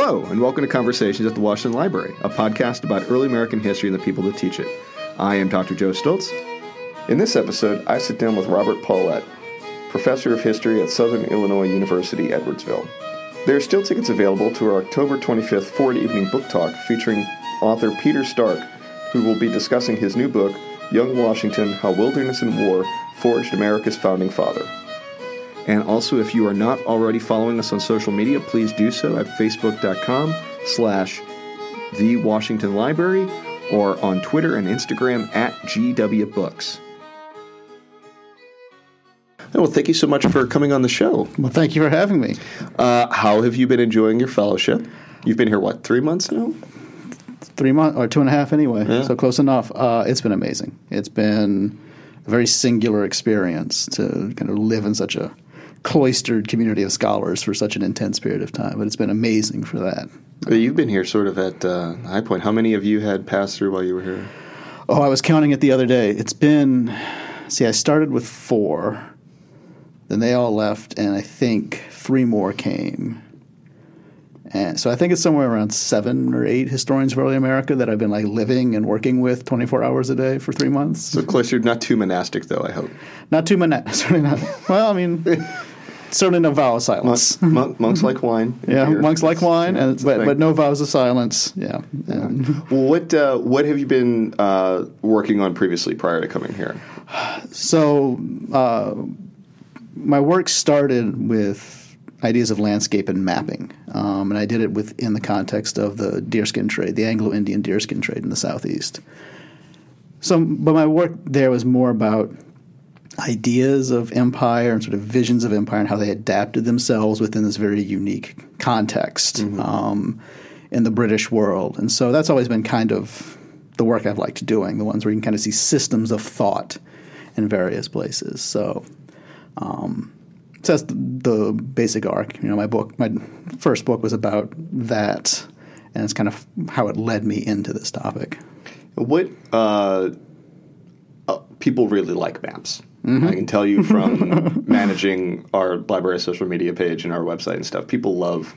Hello, and welcome to Conversations at the Washington Library, a podcast about early American history and the people that teach it. I am Dr. Joe Stoltz. In this episode, I sit down with Robert Paulett, professor of history at Southern Illinois University, Edwardsville. There are still tickets available to our October 25th Ford Evening Book Talk featuring author Peter Stark, who will be discussing his new book, Young Washington How Wilderness and War Forged America's Founding Father. And also, if you are not already following us on social media, please do so at facebook.com slash the Washington Library or on Twitter and Instagram at GW Books. Well, thank you so much for coming on the show. Well, thank you for having me. Uh, how have you been enjoying your fellowship? You've been here, what, three months now? Three months, or two and a half anyway, yeah. so close enough. Uh, it's been amazing. It's been a very singular experience to kind of live in such a cloistered community of scholars for such an intense period of time. But it's been amazing for that. You've been here sort of at uh, high point. How many of you had passed through while you were here? Oh, I was counting it the other day. It's been, see, I started with four, then they all left, and I think three more came. And so I think it's somewhere around seven or eight historians of early America that I've been like living and working with 24 hours a day for three months. So closer, not too monastic though, I hope. Not too monastic, certainly not. Well, I mean, certainly no vow of silence. Monk, monks like wine. Yeah, monks like wine, yeah, and, but, but, no vows of silence. Yeah. yeah. Well, what uh, what have you been uh, working on previously prior to coming here? So, uh, my work started with ideas of landscape and mapping, um, and I did it within the context of the deerskin trade, the Anglo-Indian deerskin trade in the southeast. So, but my work there was more about ideas of empire and sort of visions of empire and how they adapted themselves within this very unique context mm-hmm. um, in the British world. And so that's always been kind of the work I've liked doing, the ones where you can kind of see systems of thought in various places. So, um, so that's the, the basic arc. You know, my book, my first book was about that, and it's kind of how it led me into this topic. What uh, uh, people really like maps. Mm-hmm. I can tell you from managing our library social media page and our website and stuff. People love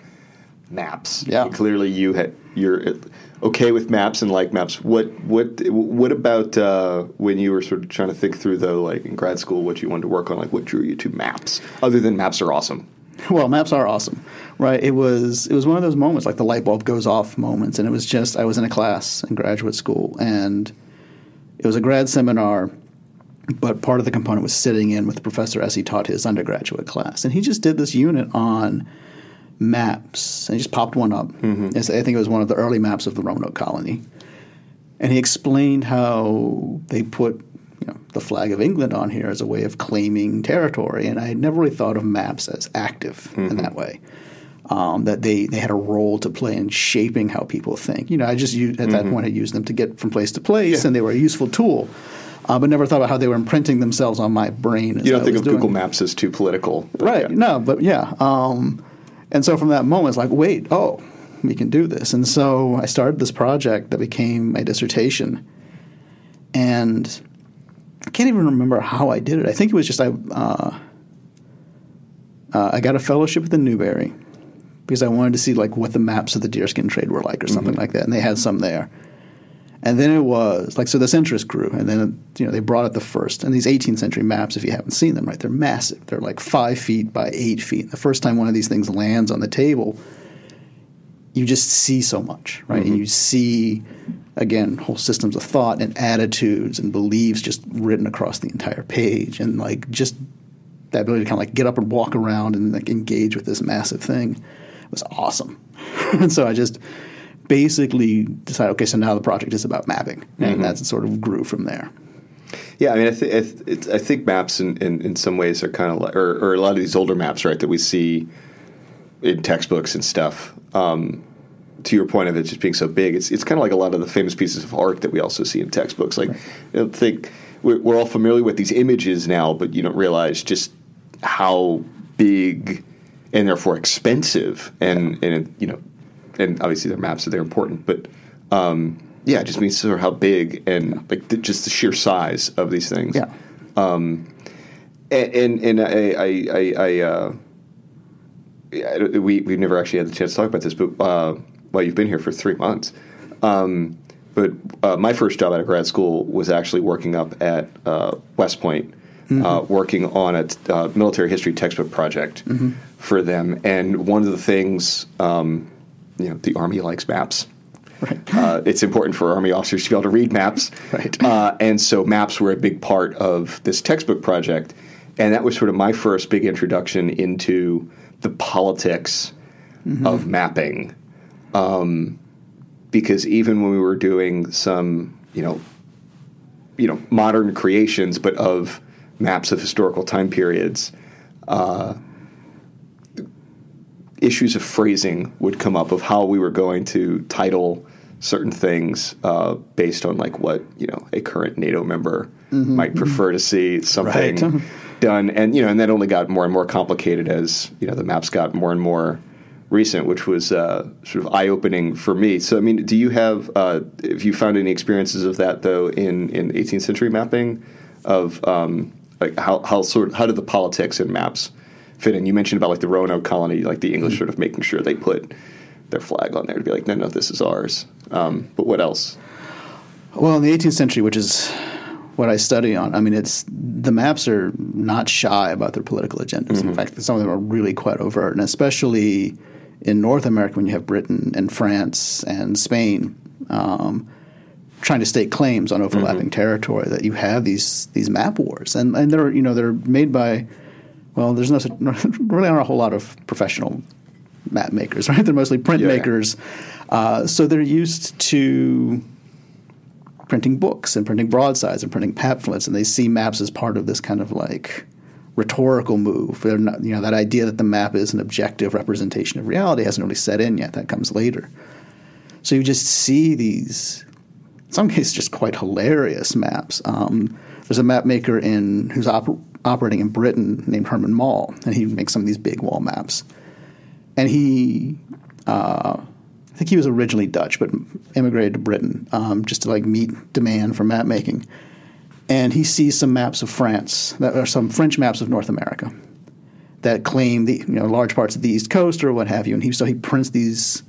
maps. Yeah. clearly, you had you're okay with maps and like maps. What what what about uh, when you were sort of trying to think through though, like in grad school, what you wanted to work on? Like, what drew you to maps? Other than maps are awesome. Well, maps are awesome, right? It was it was one of those moments, like the light bulb goes off moments, and it was just I was in a class in graduate school, and it was a grad seminar but part of the component was sitting in with the professor as he taught his undergraduate class. And he just did this unit on maps. And he just popped one up. Mm-hmm. I think it was one of the early maps of the Roanoke colony. And he explained how they put you know, the flag of England on here as a way of claiming territory. And I had never really thought of maps as active mm-hmm. in that way. Um, that they, they had a role to play in shaping how people think. You know, I just used, at mm-hmm. that point I used them to get from place to place, yeah. and they were a useful tool uh, but never thought about how they were imprinting themselves on my brain. You don't think of doing. Google Maps as too political, right? Yeah. No, but yeah. Um, and so from that moment, it's like, wait, oh, we can do this. And so I started this project that became my dissertation, and I can't even remember how I did it. I think it was just I. Uh, uh, I got a fellowship at the Newberry because I wanted to see like what the maps of the deerskin trade were like or something mm-hmm. like that, and they had some there. And then it was like so this interest grew, and then you know they brought it the first. And these 18th century maps, if you haven't seen them, right, they're massive. They're like five feet by eight feet. The first time one of these things lands on the table, you just see so much, right? Mm-hmm. And you see again whole systems of thought and attitudes and beliefs just written across the entire page, and like just that ability to kind of like get up and walk around and like engage with this massive thing was awesome. and so I just basically decided, okay, so now the project is about mapping, and mm-hmm. that's sort of grew from there. Yeah, I mean, I, th- I, th- I think maps in, in, in, some ways are kind of like, or, or, a lot of these older maps, right, that we see in textbooks and stuff. Um, to your point of it just being so big, it's it's kind of like a lot of the famous pieces of art that we also see in textbooks. Like, right. I don't think we're, we're all familiar with these images now, but you don't realize just how big and therefore expensive and and you know and obviously their maps are they're important, but um, yeah, it just means sort of how big and like the, just the sheer size of these things. Yeah. Um, and and, and I I I, I, uh, we we've never actually had the chance to talk about this, but uh, well, you've been here for three months. Um, but uh, my first job out of grad school was actually working up at uh, West Point, mm-hmm. uh, working on a t- uh, military history textbook project mm-hmm. for them. And one of the things, um, you know, the Army likes maps. Right. Uh, it's important for Army officers to be able to read maps. Right. Uh, and so maps were a big part of this textbook project. And that was sort of my first big introduction into the politics mm-hmm. of mapping. Um, because even when we were doing some, you know, you know, modern creations, but of maps of historical time periods, uh, issues of phrasing would come up of how we were going to title certain things uh, based on like what you know a current NATO member mm-hmm. might prefer to see something right. done, and you know, and that only got more and more complicated as you know the maps got more and more recent, which was uh, sort of eye opening for me. So, I mean, do you have uh, have you found any experiences of that though in in 18th century mapping of um, like how how sort of, how did the politics and maps fit in? You mentioned about like the Roanoke colony, like the English sort of making sure they put their flag on there to be like, no, no, this is ours. Um, but what else? Well, in the 18th century, which is what I study on, I mean, it's the maps are not shy about their political agendas. Mm-hmm. In fact, some of them are really quite overt, and especially in North America when you have Britain and France and Spain. Um, trying to stake claims on overlapping mm-hmm. territory that you have these these map wars and and they're you know they're made by well there's no really aren't a whole lot of professional map makers right they're mostly print yeah, makers uh, so they're used to printing books and printing broadsides and printing pamphlets, and they see maps as part of this kind of like rhetorical move. Not, you know, that idea that the map is an objective representation of reality hasn't really set in yet. That comes later. So you just see these, in some cases, just quite hilarious maps. Um, there's a map maker in who's op- operating in Britain named Herman Moll, and he makes some of these big wall maps. And he uh, I think he was originally Dutch, but immigrated to Britain um, just to like meet demand for map making. And he sees some maps of France, that are some French maps of North America that claim the you know large parts of the East Coast or what have you. And he so he prints these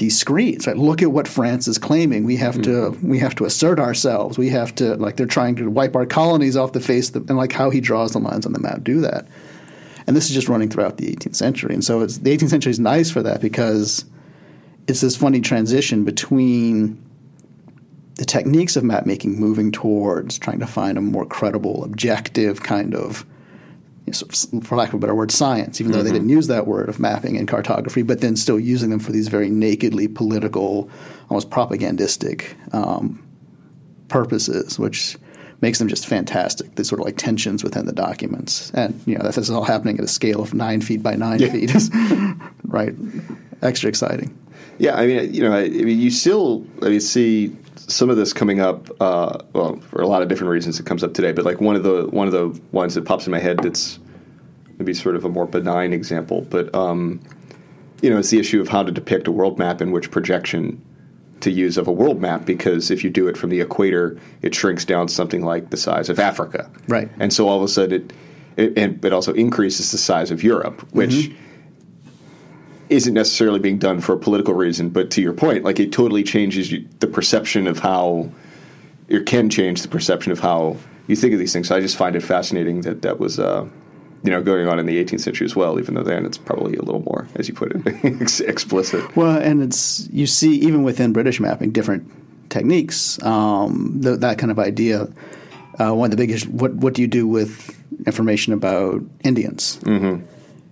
these screens. Right, look at what France is claiming. We have mm-hmm. to we have to assert ourselves. We have to like they're trying to wipe our colonies off the face. The, and like how he draws the lines on the map do that. And this is just running throughout the 18th century. And so it's, the 18th century is nice for that because it's this funny transition between the techniques of map making moving towards trying to find a more credible, objective kind of, for lack of a better word, science, even mm-hmm. though they mm-hmm. didn't use that word of mapping and cartography, but then still using them for these very nakedly political, almost propagandistic um, purposes, which makes them just fantastic. These sort of like tensions within the documents, and you know that this is all happening at a scale of nine feet by nine yeah. feet, right? Extra exciting. Yeah, I mean, you know, I, mean, you still I mean, see some of this coming up. Uh, well, for a lot of different reasons, it comes up today. But like one of the one of the ones that pops in my head that's maybe sort of a more benign example, but um, you know, it's the issue of how to depict a world map and which projection to use of a world map because if you do it from the equator, it shrinks down to something like the size of Africa. Right. And so all of a sudden, it, it, it also increases the size of Europe, which mm-hmm isn't necessarily being done for a political reason, but to your point, like it totally changes you, the perception of how, it can change the perception of how you think of these things. So I just find it fascinating that that was, uh, you know, going on in the 18th century as well. Even though then it's probably a little more, as you put it, explicit. Well, and it's you see even within British mapping different techniques. Um, the, that kind of idea. Uh, one of the biggest. What what do you do with information about Indians? Mm-hmm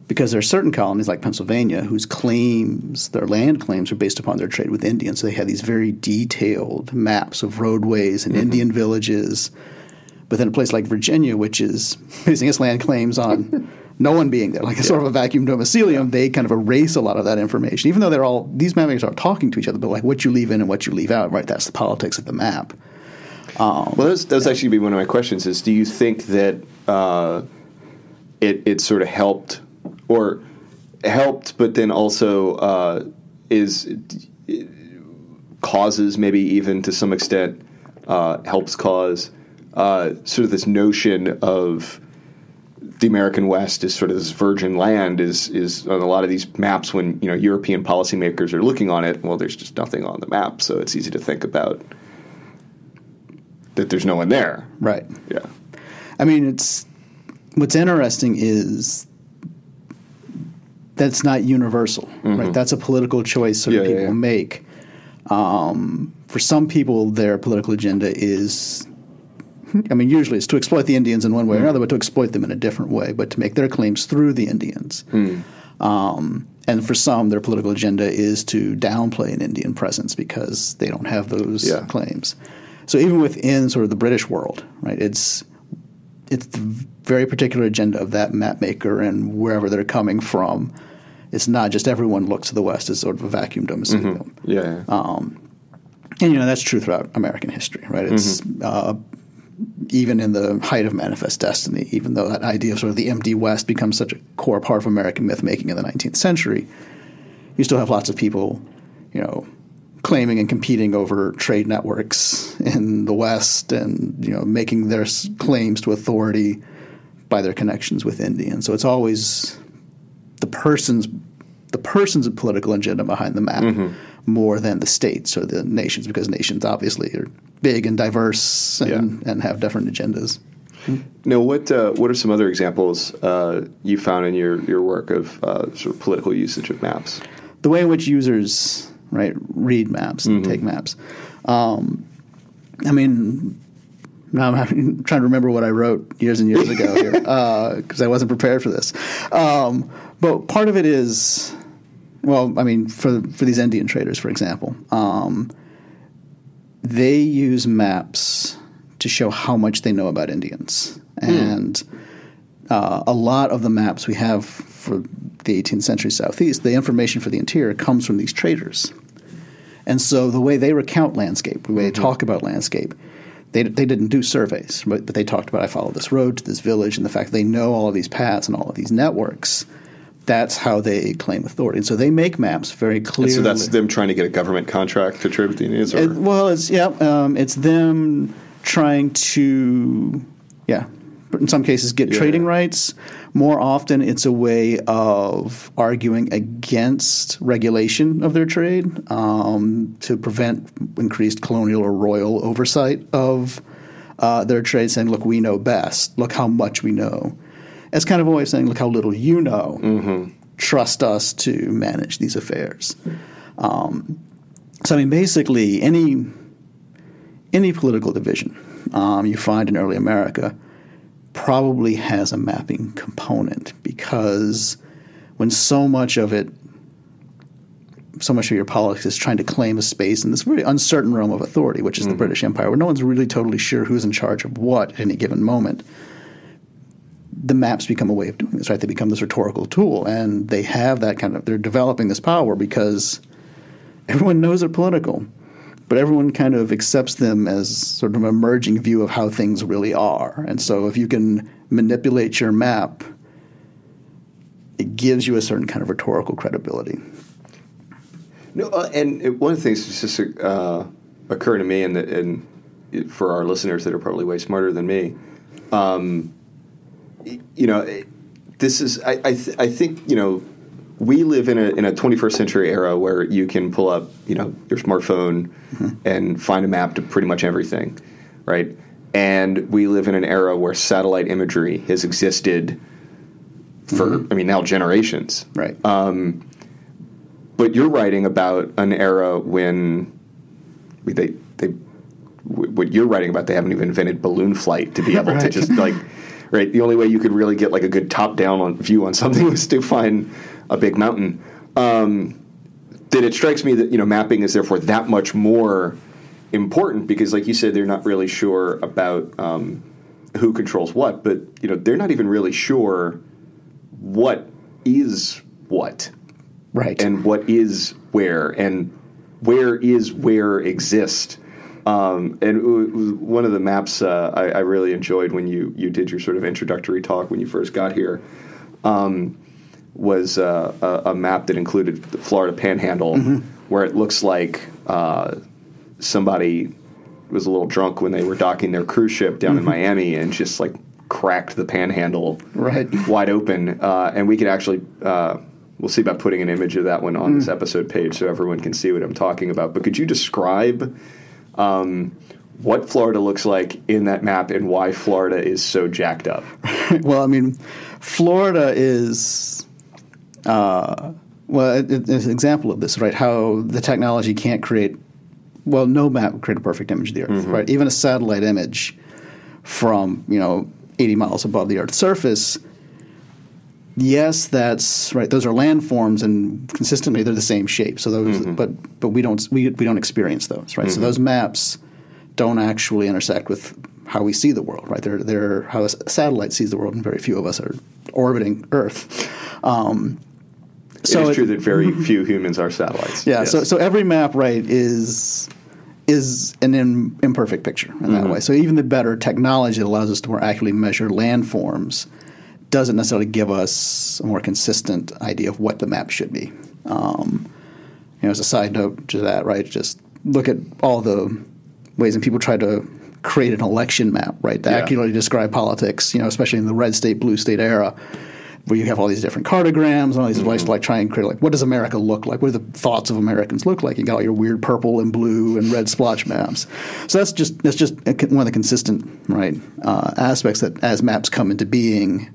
because there are certain colonies like Pennsylvania whose claims, their land claims, are based upon their trade with Indians. So they have these very detailed maps of roadways and mm-hmm. Indian villages. But then a place like Virginia, which is basing its land claims on no one being there, like a yeah. sort of a vacuum domicilium, yeah. they kind of erase a lot of that information. Even though they're all these mappings are talking to each other, but like what you leave in and what you leave out, right? That's the politics of the map. Um, well, that's, that's yeah. actually be one of my questions: is do you think that uh, it it sort of helped or helped, but then also uh, is causes maybe even to some extent uh, helps cause uh, sort of this notion of the American West is sort of this virgin land is is on a lot of these maps when you know European policymakers are looking on it. Well, there's just nothing on the map, so it's easy to think about that there's no one there. Right. Yeah. I mean, it's what's interesting is that's not universal, right? That's a political choice certain Mm-hmm. Yeah, yeah, people make. Um, for some people, their political agenda is, I mean, usually it's to exploit the Indians in one way or Mm. another, but to exploit them in a different way, but to make their claims through the Indians. Mm. Um, and for some, their political agenda is to downplay an Indian presence because they don't have those Yeah. claims. So even within sort of the British world, right, it's it's the very particular agenda of that map maker and wherever they're coming from. It's not just everyone looks to the West as sort of a vacuum domicilium. Mm-hmm. Yeah. Um, and you know that's true throughout American history, right? It's mm-hmm. uh, even in the height of Manifest Destiny, even though that idea of sort of the empty West becomes such a core part of American myth making in the 19th century, you still have lots of people, you know, claiming and competing over trade networks in the West, and you know, making their claims to authority by their connections with Indians. So it's always the person's the person's political agenda behind the map more than the states or the nations, because nations obviously are big and diverse and, and have different agendas. Now, what uh, what are some other examples uh, you found in your, your work of uh, sort of political usage of maps? The way in which users right read maps and take maps. Um, I mean, now I'm having, trying to remember what I wrote years and years ago here because I wasn't prepared for this. Um, but part of it is, well, I mean, for for these Indian traders, for example, um, they use maps to show how much they know about Indians, and uh, a lot of the maps we have for the 18th century Southeast, the information for the interior comes from these traders. And so the way they recount landscape, the way they talk about landscape, they, they didn't do surveys, but, but they talked about I follow this road to this village, and the fact they know all of these paths and all of these networks. That's how they claim authority, and so they make maps very clearly. So that's them trying to get a government contract to trade with the Indians? Or? It, well, it's yeah, um, it's them trying to, yeah, in some cases get Yeah. trading rights. More often, it's a way of arguing against regulation of their trade um, to prevent increased colonial or royal oversight of uh, their trade. Saying, "Look, we know best. Look how much we know." It's kind of a way of saying, "Look how little you know. Trust us to manage these affairs." Um, so, I mean, basically, any any political division um, you find in early America probably has a mapping component because when so much of it, so much of your politics is trying to claim a space in this really uncertain realm of authority, which is the mm-hmm. British Empire, where no one's really totally sure who's in charge of what at any given moment. The maps become a way of doing this, right? They become this rhetorical tool, and they have that kind of. They're developing this power because everyone knows they're political, but everyone kind of accepts them as sort of an emerging view of how things really are. And so if you can manipulate your map, it gives you a certain kind of rhetorical credibility. No, uh, and it- one of the things that's just uh, occurring to me, and, and for our listeners that are probably way smarter than me, um, you know, this is I I, th- I think you know we live in a in a 21st century era where you can pull up you know your smartphone mm-hmm. and find a map to pretty much everything, right? And we live in an era where satellite imagery has existed for mm-hmm. I mean now generations, Right. Um, but you're writing about an era when they they what you're writing about they haven't even invented balloon flight to be able to just like right? The only way you could really get like a good top down on view on something was to find a big mountain um, that it strikes me that you know mapping is therefore that much more important because like you said they're not really sure about um, who controls what but you know they're not even really sure what is what right. and what is where and where is where exist. Um, and one of the maps uh, I, I really enjoyed when you, you did your sort of introductory talk when you first got here um, was uh, a, a map that included the Florida Panhandle, where it looks like uh, somebody was a little drunk when they were docking their cruise ship down in Miami and just like cracked the panhandle Right. wide open, uh, and we could actually. Uh, We'll see about putting an image of that one on Mm. this episode page so everyone can see what I'm talking about. But could you describe um, what Florida looks like in that map and why Florida is so jacked up? well, I mean, Florida is, uh, well, it, it's an example of this, right? How the technology can't create, well, no map would create a perfect image of the Earth, right? Even a satellite image from, you know, 80 miles above the Earth's surface. Yes, that's right. Those are landforms, and consistently they're the same shape. So those, but but we don't we, we don't experience those, right? So those maps don't actually intersect with how we see the world, right? They're, they're how a satellite sees the world, and very few of us are orbiting Earth. Um, so it is true that very few humans are satellites. yeah, Yes. so so every map, right, is is an im- imperfect picture in that way. So even the better technology that allows us to more accurately measure landforms doesn't necessarily give us a more consistent idea of what the map should be. Um, you know, as a side note to that, right, just look at all the ways that people try to create an election map, right, to Yeah. accurately describe politics, you know, especially in the red state, blue state era, where you have all these different cartograms and all these ways to like try and create like what does America look like? What do the thoughts of Americans look like? You got all your weird purple and blue and red splotch maps. So that's just that's just one of the consistent right uh, aspects that as maps come into being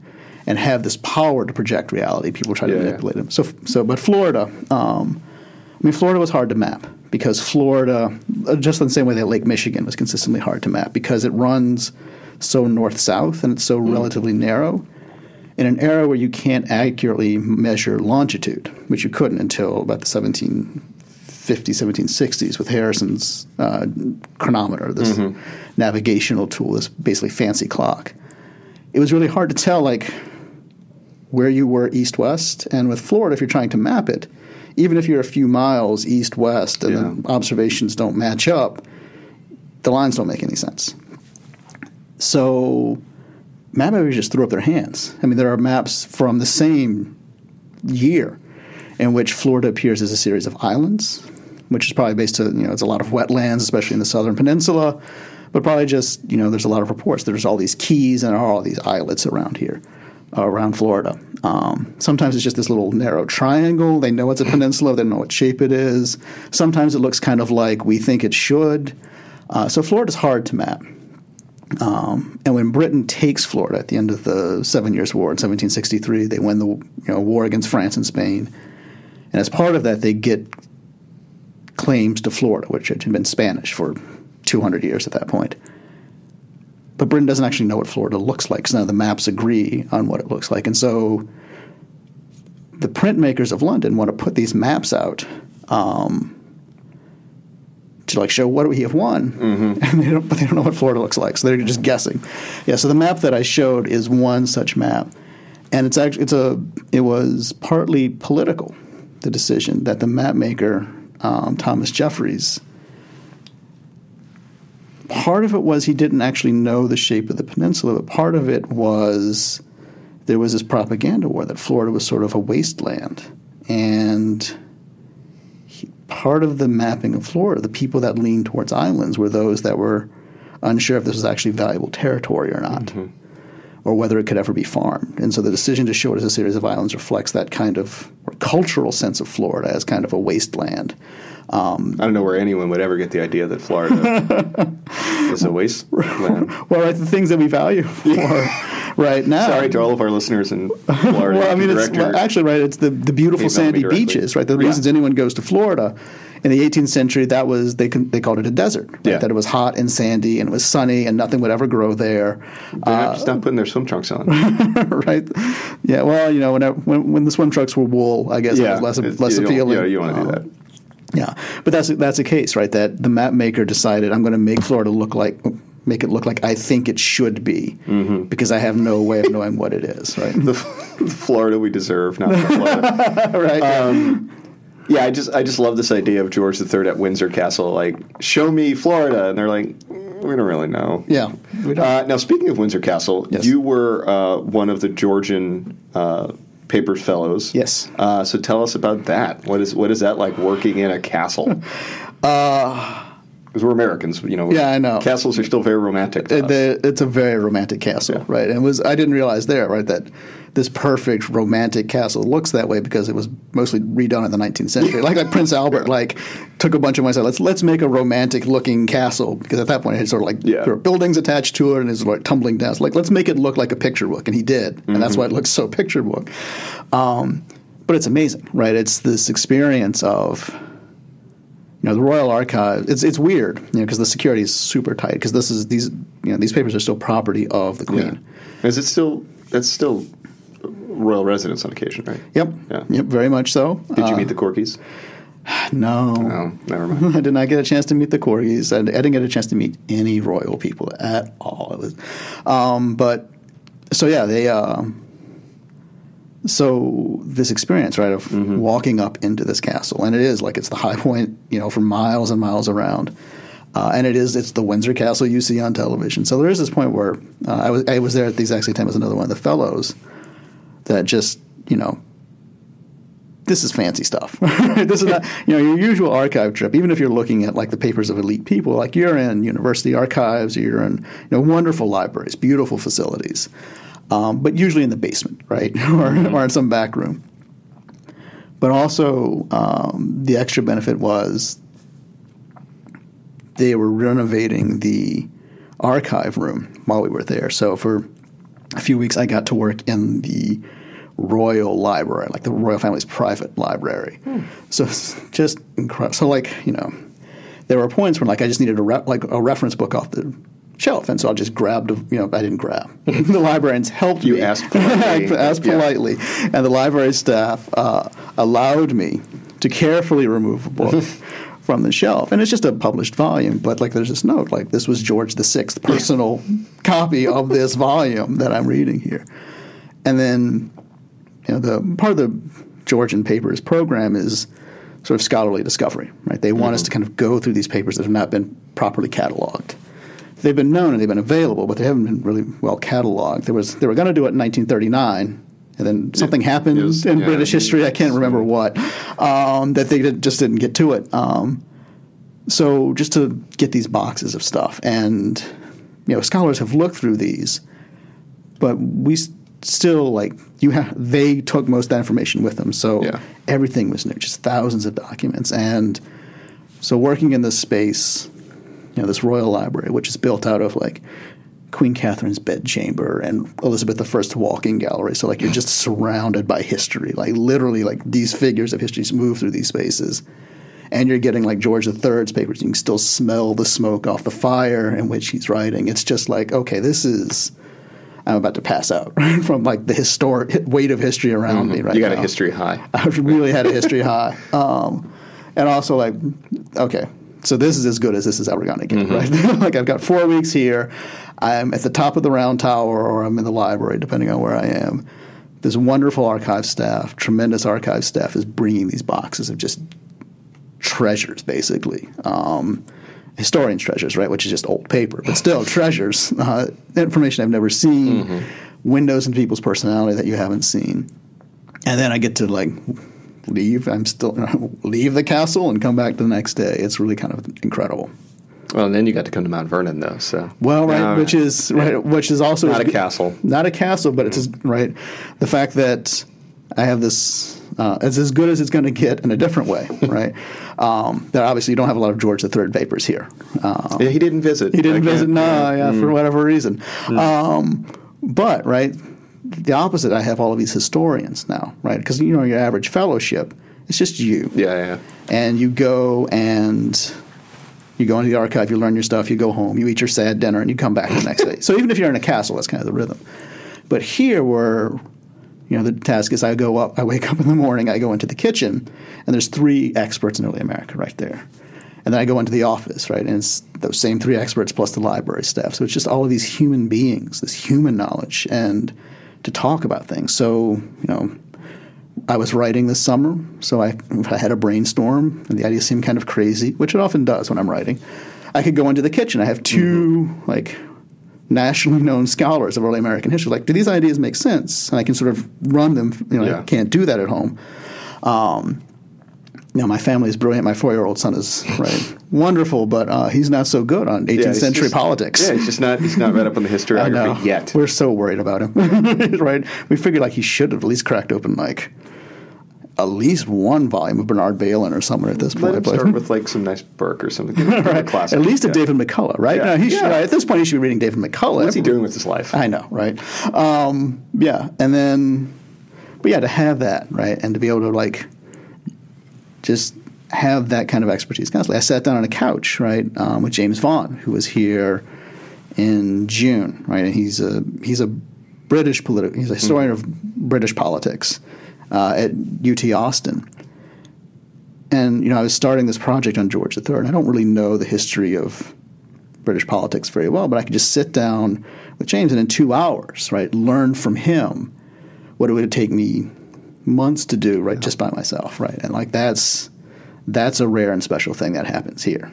and have this power to project reality, people try to Yeah, yeah. manipulate them. So so but Florida. Um, I mean, Florida was hard to map because Florida, uh, just in the same way that Lake Michigan was consistently hard to map because it runs so north south and it's so relatively narrow. In an era where you can't accurately measure longitude, which you couldn't until about the 1750s, 1760s with Harrison's uh, chronometer, this navigational tool, this basically fancy clock, it was really hard to tell like where you were east west. And with Florida, if you're trying to map it, even if you're a few miles east west and Yeah. the observations don't match up, the lines don't make any sense. So map makers just threw up their hands. I mean, there are maps from the same year in which Florida appears as a series of islands, which is probably based on, you know, it's a lot of wetlands, especially in the southern peninsula, but probably just, you know, there's a lot of reports. There's all these keys and all these islets around here, uh, around Florida. Um, sometimes it's just this little narrow triangle. They know it's a peninsula, they know what shape it is. Sometimes it looks kind of like we think it should. Uh, so Florida's hard to map. Um, and when Britain takes Florida at the end of the Seven Years' War in 1763, they win the you know, war against France and Spain. And as part of that, they get claims to Florida, which had been Spanish for 200 years at that point. But Britain doesn't actually know what Florida looks like because none of the maps agree on what it looks like. And so the printmakers of London want to put these maps out um, to like show what we have won, and they don't, but they don't know what Florida looks like, so they're just guessing. Yeah, so the map that I showed is one such map, and it's actually it's a it was partly political, the decision that the map maker um, Thomas Jefferys. Part of it was he didn't actually know the shape of the peninsula, but part of it was there was this propaganda war that Florida was sort of a wasteland, and part of the mapping of Florida, the people that leaned towards islands were those that were unsure if this was actually valuable territory or not, or whether it could ever be farmed. And so the decision to show it as a series of islands reflects that kind of cultural sense of Florida as kind of a wasteland. Um, I don't know where anyone would ever get the idea that Florida is a wasteland. well, right, the things that we value for right now. Sorry to all of our listeners in Florida. well, I mean, it's well, actually right. It's the the beautiful sandy beaches, right? The Yeah. reasons anyone goes to Florida. In the 18th century, that was they they called it a desert. Right? Yeah. That it was hot and sandy and it was sunny and nothing would ever grow there. They're not, just not putting their swim trunks on. right? Yeah. Well, you know, when, I- when when the swim trucks were wool, I guess yeah, it was less less appealing. Yeah, you want to Um, do that. Yeah, but that's that's a case, right? That the map maker decided I'm going to make Florida look like make it look like I think it should be Mm-hmm. because I have no way of knowing what it is, right? The, the Florida we deserve, not the Florida. right. Um, yeah, I just I just love this idea of George III at Windsor Castle. Like, show me Florida, and they're like, "Mm, we don't really know. yeah. We don't- Uh, now, speaking of Windsor Castle, Yes. you were uh, one of the Georgian uh, Papers Fellows. Yes. Uh, so tell us about that. What is what is that like working in a castle? Because we're Americans, you know. Yeah, I know. Castles are still very romantic. It- us. the- it's a very romantic castle, Yeah. right? And it was I didn't realize there, right, that this perfect romantic castle looks that way because it was mostly redone in the 19th century. like like Prince Albert, like took a bunch of money, said let's let's make a romantic looking castle because at that point it had sort of like Yeah. there were buildings attached to it and it was like tumbling down. So like let's make it look like a picture book, and he did, and that's why it looks so picture book. Um, but it's amazing, right? It's this experience of you know the Royal Archive. It's it's weird, you know, because the security is super tight. Because this is these you know these papers are still property of the Yeah. Queen. Is it still? That's still royal residence on occasion, right? Yep. Yeah. Yep. Very much so. Did you Uh, meet the corgis? No. Oh, never mind. I did not get a chance to meet the corgis. I, I didn't get a chance to meet any royal people at all. It was, um, but so yeah, they. Uh, so this experience, right, of walking up into this castle, and it is like it's the high point, you know, for miles and miles around. Uh, and it is it's the Windsor Castle you see on television. So there is this point where uh, I was I was there at the exact same time as another one of the fellows that just you know this is fancy stuff. this is not, you know, your usual archive trip. Even if you're looking at like the papers of elite people, like you're in university archives, or you're in you know wonderful libraries, beautiful facilities, um, but usually in the basement, right, or, or in some back room. But also, um, the extra benefit was they were renovating the archive room while we were there. So for a few weeks, I got to work in the royal library, like the royal family's private library. So it's just incredible. So like you know, there were points when like I just needed a re- like a reference book off the shelf, and so I just grabbed. A, you know, I didn't grab. the librarians helped You me. asked politely. I asked Yeah. politely, and the library staff uh, allowed me to carefully remove a book. From the shelf, and it's just a published volume. But like, there's this note, like this was George the Sixth personal copy of this volume that I'm reading here. And then, you know, the part of the Georgian Papers program is sort of scholarly discovery, right? They want us to kind of go through these papers that have not been properly cataloged. They've been known and they've been available, but they haven't been really well cataloged. There was they were going to do it in 1939, and then something happened it was- in yeah, British history. I can't remember what um, that they did, just didn't get to it. Um, so just to get these boxes of stuff, and you know, scholars have looked through these, but we still like you have. They took most of that information with them, so Yeah. everything was new, just thousands of documents, and so working in this space, you know, this royal library, which is built out of like Queen Catherine's bedchamber and Elizabeth I's walking gallery. So like you're just surrounded by history, like literally like these figures of history move through these spaces. And you're getting like George III's papers. You can still smell the smoke off the fire in which he's writing. It's just like, okay, this is. I'm about to pass out from like the historic weight of history around me right Mm-hmm. you got now. a history high. I really had a history high. Um, and also, like, okay, so this is as good as this is ever going to get, right? like, I've got four weeks here. I'm at the top of the round tower or I'm in the library, depending on where I am. This wonderful archive staff, tremendous archive staff, is bringing these boxes of just treasures, basically. Um, historians' treasures, right? Which is just old paper, but still treasures. Uh, information I've never seen, windows into people's personality that you haven't seen. And then I get to like leave. I'm still leave the castle and come back the next day. It's really kind of incredible. Well, and then you got to come to Mount Vernon, though. So Well, right, Now- which is right, which is also Not a castle. not a castle, but it's Mm-hmm. right. The fact that I have this, uh, it's as good as it's going to get in a different way, right? Um, that obviously you don't have a lot of George III papers here. Um, Yeah, he didn't visit. he didn't visit, no, yeah, Mm. for whatever reason. Um, but right, the opposite. I have all of these historians now, right? Because you know your average fellowship, it's just you Yeah, yeah. and you go and you go into the archive, you learn your stuff, you go home, you eat your sad dinner, and you come back the next day. So even if you're in a castle, that's kind of the rhythm. But here, where you know the task is, I go up, I wake up in the morning, I go into the kitchen, and there's three experts in early America right there. And then I go into the office, right, and it's those same three experts plus the library staff. So it's just all of these human beings, this human knowledge, and to talk about things. So you know, I was writing this summer, so I, I had a brainstorm, and the idea seemed kind of crazy, which it often does when I'm writing. I could go into the kitchen. I have 2 like nationally known scholars of early American history. Like, do these ideas make sense? And I can sort of run them. You know, Yeah. I can't do that at home. Um, you know, my family is brilliant. My four-year-old son is right wonderful, but uh, he's not so good on 18th he's century just- politics. Yeah, he's just not he's not read up on the historiography yet. We're so worried about him, right? We figured like he should have at least cracked open like at least one volume of Bernard Bailyn or somewhere at this Let point. him but- start with like some nice Burke or something. Right. classic. At least a Yeah. David McCullough, right? Yeah. No, he should, right, At this point, he should be reading David McCullough. What's he doing with his life? I know, right? Um, yeah, and then, but yeah, to have that, right, and to be able to like just have that kind of expertise. Constantly, I sat down on a couch, right, um, with James Vaughn, who was here in June, right, and he's a he's a British political, he's a historian of British politics uh, at UT Austin. And you know, I was starting this project on George III, and I don't really know the history of British politics very well, but I could just sit down with James and in two hours, right, learn from him what it would take me months to do, right, just by myself, right, and like that's that's a rare and special thing that happens here.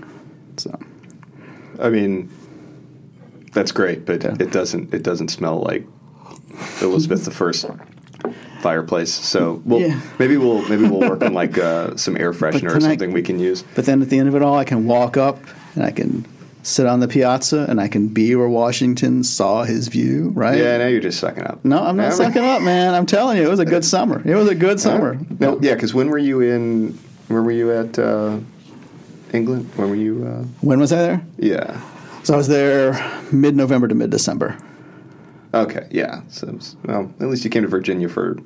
So I mean, that's great, but Yeah. it doesn't it doesn't smell like Elizabeth the First fireplace. So we'll, Yeah. maybe we'll maybe we'll work on like uh, some air freshener or then I- something we can use. But then at the end of it all, I can walk up and I can sit on the piazza and I can be where Washington saw his view, right? Yeah, now you're just sucking up. No, I'm not sucking up, man. I'm telling you, it was a good summer. It was a good summer. No, yeah, because when were you in? When were you at uh, England? When were you? Uh, When was I there? yeah. So I was there mid-November to mid-December. Okay. Yeah. So was- well, at least you came to Virginia for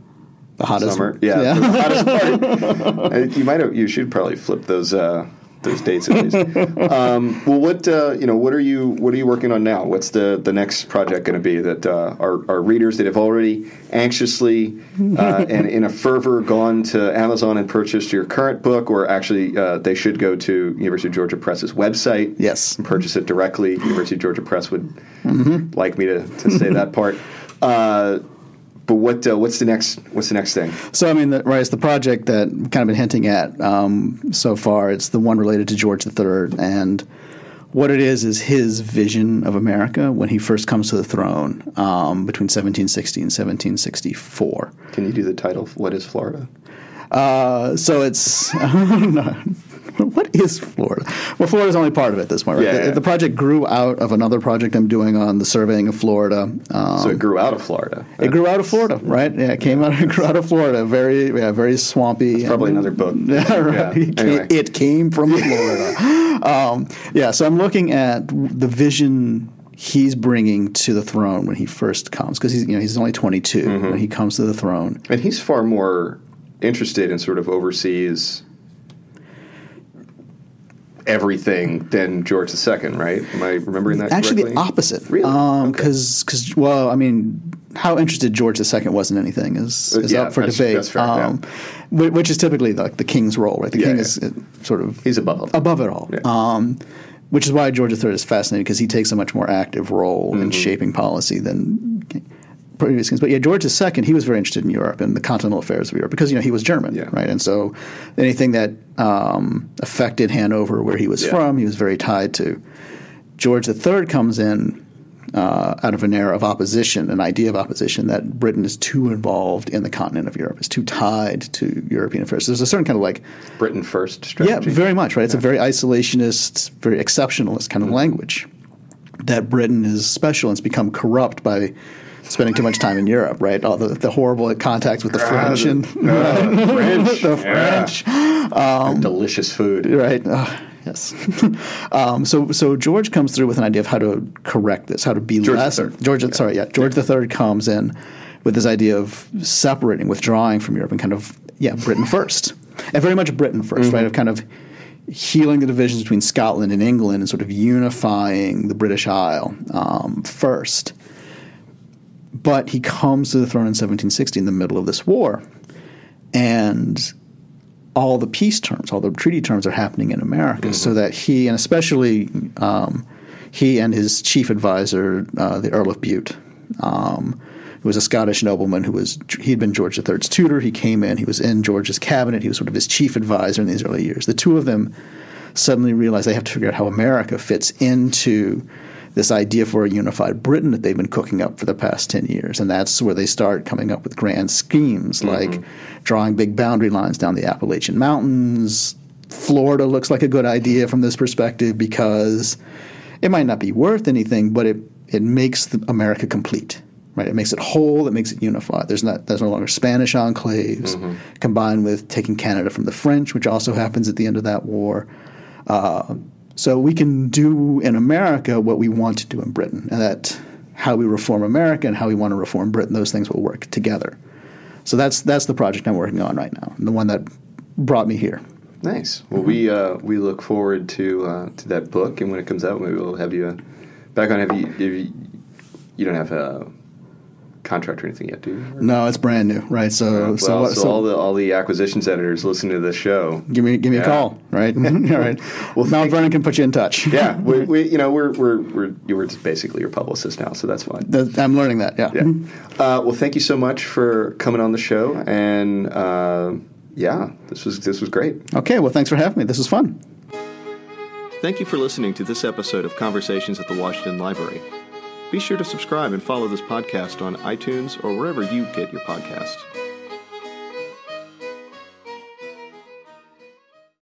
The hottest summer. Yeah. the hottest part. Uh, you might have. You should probably flip those. Uh, those dates at least. Um, well, what uh, you know? What are you? What are you working on now? What's the the next project going to be that uh, our our readers that have already anxiously uh, and in a fervor gone to Amazon and purchased your current book, or actually uh, they should go to University of Georgia Press's website. Yes. and purchase it directly. University of Georgia Press would like me to, to say that part. But what uh, what's the next what's the next thing? So I mean, the, right, it's the project that I've kind of been hinting at um, so far. It's the one related to George III, and what it is is his vision of America when he first comes to the throne um, between 1760 and 1764. Can you do the title? What is Florida? Uh, so it's what is Florida? Well, Florida is only part of it at this point. Right? Yeah, the, yeah. the project grew out of another project I'm doing on the surveying of Florida. Um, So it grew out of Florida. it grew out of Florida, right? Yeah, it came out. It grew out of Florida. Very, yeah, very swampy. It's probably another book. Yeah, right. Yeah, It, came, anyway. it came from Florida. um, yeah, so I'm looking at the vision he's bringing to the throne when he first comes, because he's you know he's only 22 Mm-hmm. when he comes to the throne. And he's far more interested in sort of overseas everything than George II, right? Am I remembering that Actually, correctly? the opposite. Really? Because, cuz well, I mean, how interested George II was in anything is, Uh, is yeah, up for debate. fair, yeah. Which is typically like the king's role, right? The Yeah, king is uh, sort of He's above all. above it all. Um, which is why George III is fascinating because he takes a much more active role Mm-hmm. in shaping policy than previous kings. But yeah, George II, he was very interested in Europe and the continental affairs of Europe because you know he was German, Yeah. right? And so anything that um, affected Hanover, where he was Yeah. from, he was very tied to. George III comes in uh, out of an era of opposition, an idea of opposition that Britain is too involved in the continent of Europe, is too tied to European affairs. There's a certain kind of like Britain first strategy. yeah, very much, right? It's a very isolationist, very exceptionalist kind of Mm-hmm. language. That Britain is special and it's become corrupt by spending too much time in Europe, right? All the, the horrible contacts with the French and Uh, French. the Yeah. French, Delicious food. right? Oh, yes. um, so, so George comes through with an idea of how to correct this, how to be George less. George, sorry, yeah, George III comes in with this idea of separating, withdrawing from Europe, and kind of yeah, Britain first, and very much Britain 1st right? Of kind of healing the divisions between Scotland and England, and sort of unifying the British Isle um, first. But he comes to the throne in 1760 in the middle of this war, and all the peace terms, all the treaty terms are happening in America, so that he, and especially um, he and his chief advisor, uh, the Earl of Bute, um, who was a Scottish nobleman who was he'd been George III's tutor. He came in, he was in George's cabinet, he was sort of his chief advisor in these early years. The two of them suddenly realize they have to figure out how America fits into this idea for a unified Britain that they've been cooking up for the past 10 years. And that's where they start coming up with grand schemes like drawing big boundary lines down the Appalachian Mountains. Florida looks like a good idea from this perspective because it might not be worth anything, but it, it makes the America complete. Right, it makes it whole. It makes it unified. There's not. There's no longer Spanish enclaves, combined with taking Canada from the French, which also happens at the end of that war. Uh, so we can do in America what we want to do in Britain, and that how we reform America and how we want to reform Britain, those things will work together. So that's that's the project I'm working on right now, and the one that brought me here. Nice. Well, we uh, we look forward to uh, to that book, and when it comes out, maybe we'll have you uh, back on. Have you, have you? You don't have a contract or anything yet, do you? No, it's brand new, right? So well, so, so, what- so all the all the acquisitions editors listening to this show. give me give me Yeah. a call, right? all right. Well, Mount Vernon can put you in touch. Yeah, we, we you know we're we're we're you were basically your publicist now, so that's fine. That- I'm learning that. Yeah. Yeah. Uh, well, thank you so much for coming on the show, and uh, yeah, this was this was great. Okay. Well, thanks for having me. This was fun. Thank you for listening to this episode of Conversations at the Washington Library. Be sure to subscribe and follow this podcast on iTunes or wherever you get your podcasts.